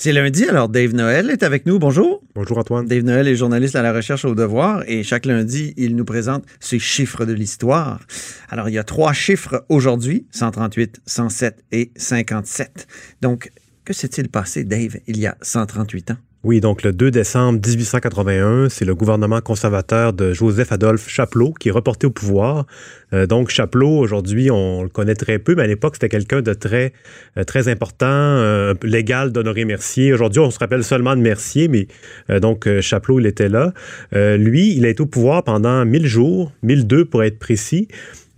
C'est lundi, alors Dave Noël est avec nous. Bonjour. Bonjour Antoine. Dave Noël est journaliste à la recherche au devoir et chaque lundi, il nous présente ses chiffres de l'histoire. Alors, il y a trois chiffres aujourd'hui, 138, 107 et 57. Donc, que s'est-il passé, Dave, il y a 138 ans? Oui, donc le 2 décembre 1881, c'est le gouvernement conservateur de Joseph-Adolphe Chapelot qui est reporté au pouvoir. Euh, donc Chapelot, aujourd'hui, on le connaît très peu, mais à l'époque, c'était quelqu'un de très, euh, très important, euh, légal d'honorer Mercier. Aujourd'hui, on se rappelle seulement de Mercier, mais donc Chapelot, il était là. lui, il a été au pouvoir pendant 1000 jours, 1002 pour être précis.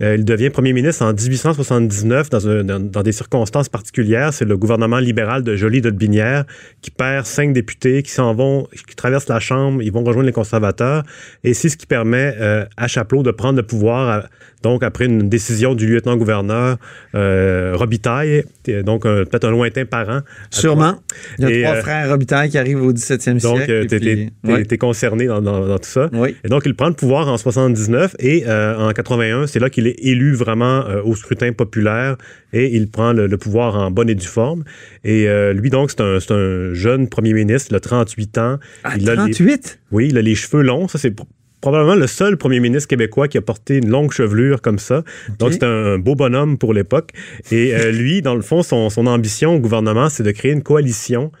Euh, il devient premier ministre en 1879 dans, des circonstances particulières. C'est le gouvernement libéral de Joly de Binière qui perd cinq députés qui s'en vont, qui traversent la Chambre, ils vont rejoindre les conservateurs. Et c'est ce qui permet euh, à Chapelot de prendre le pouvoir donc, après une décision du lieutenant-gouverneur euh, Robitaille, donc peut-être un lointain parent. Sûrement. Il y a trois euh, frères Robitaille qui arrivent au 17e siècle. Donc, tu étais concerné dans, tout ça. Oui. Et donc, il prend le pouvoir en 79 et euh, en 81, c'est là qu'il est élu vraiment au scrutin populaire et il prend le, pouvoir en bonne et due forme. Et lui, donc, c'est un, un, jeune premier ministre, il a 38 ans. Ah, il 38? oui, il a les cheveux longs. Ça, c'est probablement le seul premier ministre québécois qui a porté une longue chevelure comme ça. Donc, c'est un beau bonhomme pour l'époque. Et euh, lui, dans le fond, son, son ambition au gouvernement, c'est de créer une coalition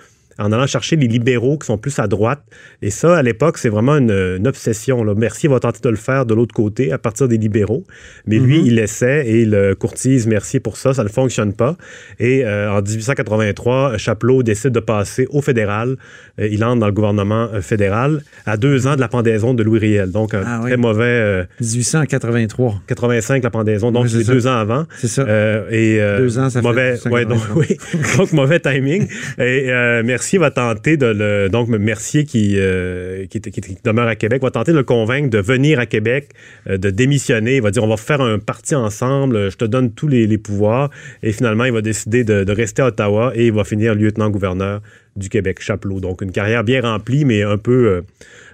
en allant chercher les libéraux qui sont plus à droite. Et ça, à l'époque, c'est vraiment une, obsession. Là. Mercier va tenter de le faire de l'autre côté, à partir des libéraux. Mais lui, mhm. il essaie et il courtise Mercier pour ça. Ça ne fonctionne pas. Et euh, en 1883, Chapelot décide de passer au fédéral. Euh, il entre dans le gouvernement euh, fédéral à deux ans de la pendaison de Louis Riel. Donc, un ah très mauvais... 1883. 85, la pendaison. Donc, c'est deux ans avant. C'est ça. et, deux ans, ça mauvais, fait... Ouais, donc, oui. donc, mauvais timing. Et Mercier va tenter de le. Donc, Mercier, qui, euh, qui, demeure à Québec, va tenter de le convaincre de venir à Québec, euh, de démissionner. Il va dire on va faire un parti ensemble, je te donne tous les, pouvoirs. Et finalement, il va décider de, rester à Ottawa et il va finir lieutenant-gouverneur du Québec, Chapelot. Donc, une carrière bien remplie, mais un peu, euh,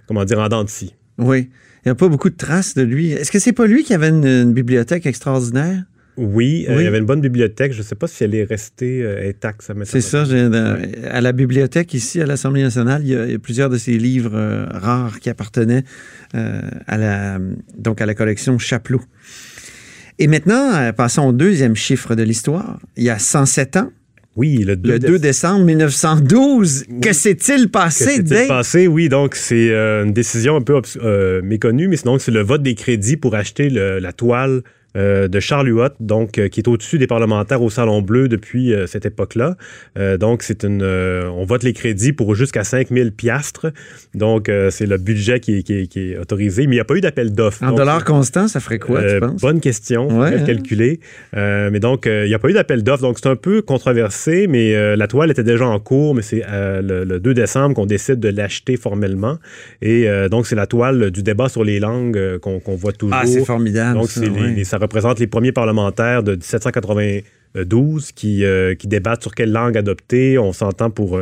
comment dire, en dents. Oui. Il n'y a pas beaucoup de traces de lui. Est-ce que c'est pas lui qui avait une bibliothèque extraordinaire? Oui, euh, il y avait une bonne bibliothèque. Je ne sais pas si elle est restée euh, intacte. C'est ça. à la bibliothèque ici, à l'Assemblée nationale, il y, a, plusieurs de ces livres euh, rares qui appartenaient à, la, donc à la collection Chapelot. Et maintenant, passons au deuxième chiffre de l'histoire. Il y a 107 ans, oui, le 2, décembre 1912. Que s'est-il passé, Que s'est-il passé? Oui, donc c'est une décision un peu méconnue, mais sinon c'est le vote des crédits pour acheter la toile euh, de Charles Huot, donc euh, qui est au-dessus des parlementaires au Salon Bleu depuis euh, cette époque-là. donc c'est une, on vote les crédits pour jusqu'à 5000 piastres. Donc c'est le budget qui est, autorisé, mais il n'y a pas eu d'appel d'offres. En dollars constants, ça ferait quoi, tu penses? Bonne question, ouais, calculer. mais donc il n'y a pas eu d'appel d'offres, donc c'est un peu controversé, mais la toile était déjà en cours, mais c'est le, 2 décembre qu'on décide de l'acheter formellement. Et donc c'est la toile du débat sur les langues qu'on voit toujours. Ah, c'est formidable. Donc c'est les, représente les premiers parlementaires de 1792 qui, euh, qui débattent sur quelle langue adopter. On s'entend pour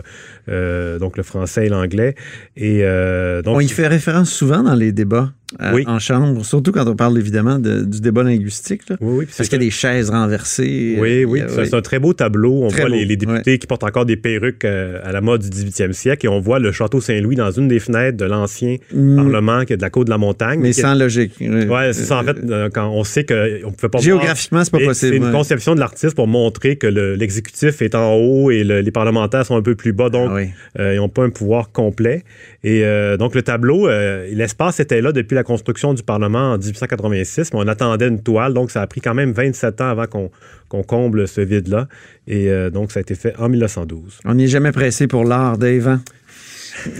euh, donc le français et l'anglais. Et euh, donc, on y fait référence souvent dans les débats. Euh, en chambre, surtout quand on parle évidemment du débat linguistique. Oui, parce qu'il y a des chaises renversées. Oui, oui, c'est un très beau tableau. On voit les, députés qui portent encore des perruques euh, à la mode du 18e siècle et on voit le château Saint-Louis dans une des fenêtres de l'ancien mm. Parlement qui est de la côte de la montagne. Mais sans logique. Oui, c'est ça. En fait, euh, quand on sait qu'on ne peut pas Géographiquement, c'est pas possible. C'est une conception de l'artiste pour montrer que l'exécutif est en haut et les parlementaires sont un peu plus bas, donc ah ils n'ont pas un pouvoir complet. Et donc le tableau, l'espace était là depuis la construction du Parlement en 1886, mais on attendait une toile, donc ça a pris quand même 27 ans avant qu'on comble ce vide-là. Et euh, donc, ça a été fait en 1912. On n'est jamais pressé pour l'art, Dave. Hein?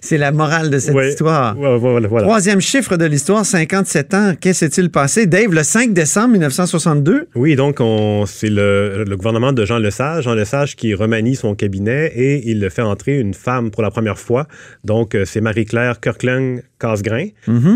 C'est la morale de cette histoire. Ouais, voilà, voilà. Troisième chiffre de l'histoire, 57 ans. Qu'est-ce s'est-il passé? Dave, le 5 décembre 1962, Oui, donc on, c'est le, le gouvernement de Jean Lesage. Jean Lesage qui remanie son cabinet et il fait entrer une femme pour la première fois. Donc, euh, c'est Marie-Claire Kirkland Casgrain,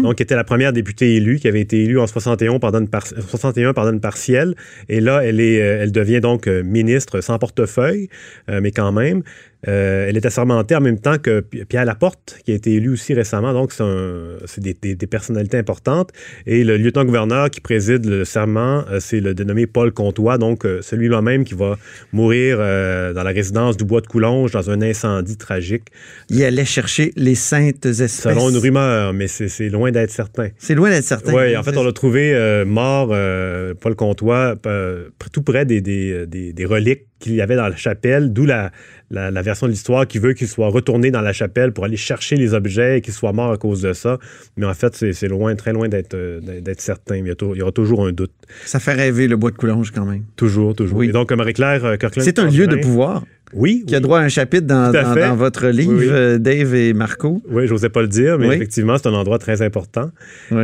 donc qui était la première députée élue, qui avait été élue en 61 pendant une, par- 61 pendant une partielle. Et là, elle, est, euh, elle devient donc euh, ministre sans portefeuille, euh, mais quand même. Euh, elle est assermentée en même temps que Pi- Pierre Laporte, qui a été élu aussi récemment. Donc, c'est, des, des- des personnalités importantes. Et le lieutenant-gouverneur qui préside le serment, c'est le dénommé Paul Comtois, donc celui-là même qui va mourir euh, dans la résidence du Bois de Coulonge dans un incendie tragique, il allait chercher les saintes espèces. selon une rumeur, mais c'est, loin d'être certain. C'est loin d'être certain. Oui, en fait, on l'a trouvé euh, mort, euh, Paul Comtois, euh, tout près des, des, des- des reliques qu'il y avait dans la chapelle, d'où la, la, la version de l'histoire qui veut qu'il soit retourné dans la chapelle pour aller chercher les objets et qu'il soit mort à cause de ça. Mais en fait, c'est, loin, très loin d'être, certain. Il y, a il y aura toujours un doute. Ça fait rêver le bois de Coulonge quand même. Toujours, toujours. Oui. Et donc, Marie-Claire. C'est un lieu de pouvoir Oui. qui a droit à un chapitre dans, votre livre, Oui, oui. euh, Dave et Marco. Oui, j'osais pas le dire, mais Oui. effectivement, c'est un endroit très important.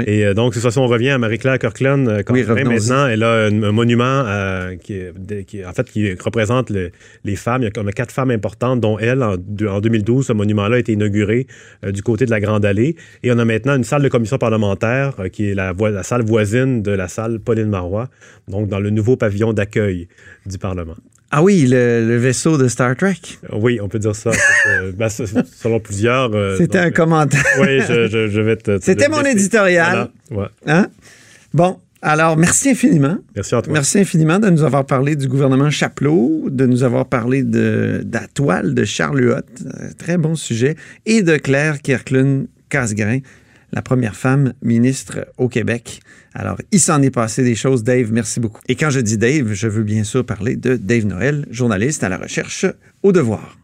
Et euh, donc, c'est ça, si on revient à Marie-Claire Kirkland, euh, maintenant, elle a un, un monument euh, qui, de- en fait, qui représente le- les femmes. Il y a comme quatre femmes importantes, dont elle, en, deux- en 2012, ce monument-là a été inauguré du côté de la Grande Allée. Et on a maintenant une salle de commission parlementaire qui est la salle voisine de la salle Pauline Marois, donc dans le nouveau pavillon d'accueil du Parlement. Ah oui, le, le vaisseau de Star Trek. Euh, Oui, on peut dire ça. Euh, ben, selon plusieurs. euh, C'était un commentaire. Oui, je, je- je vais te. te C'était mon éditorial. Voilà. Ouais. Hein? Bon, alors merci infiniment. Merci à toi. Merci infiniment de nous avoir parlé du gouvernement Chapelot, de nous avoir parlé de, de la toile de Charles Huot, euh, très bon sujet, et de Claire Kirkland Casgrain, la première femme ministre au Québec. Alors, il s'en est passé des choses, Dave, merci beaucoup. Et quand je dis Dave, je veux bien sûr parler de Dave Noël, journaliste à la recherche au devoir.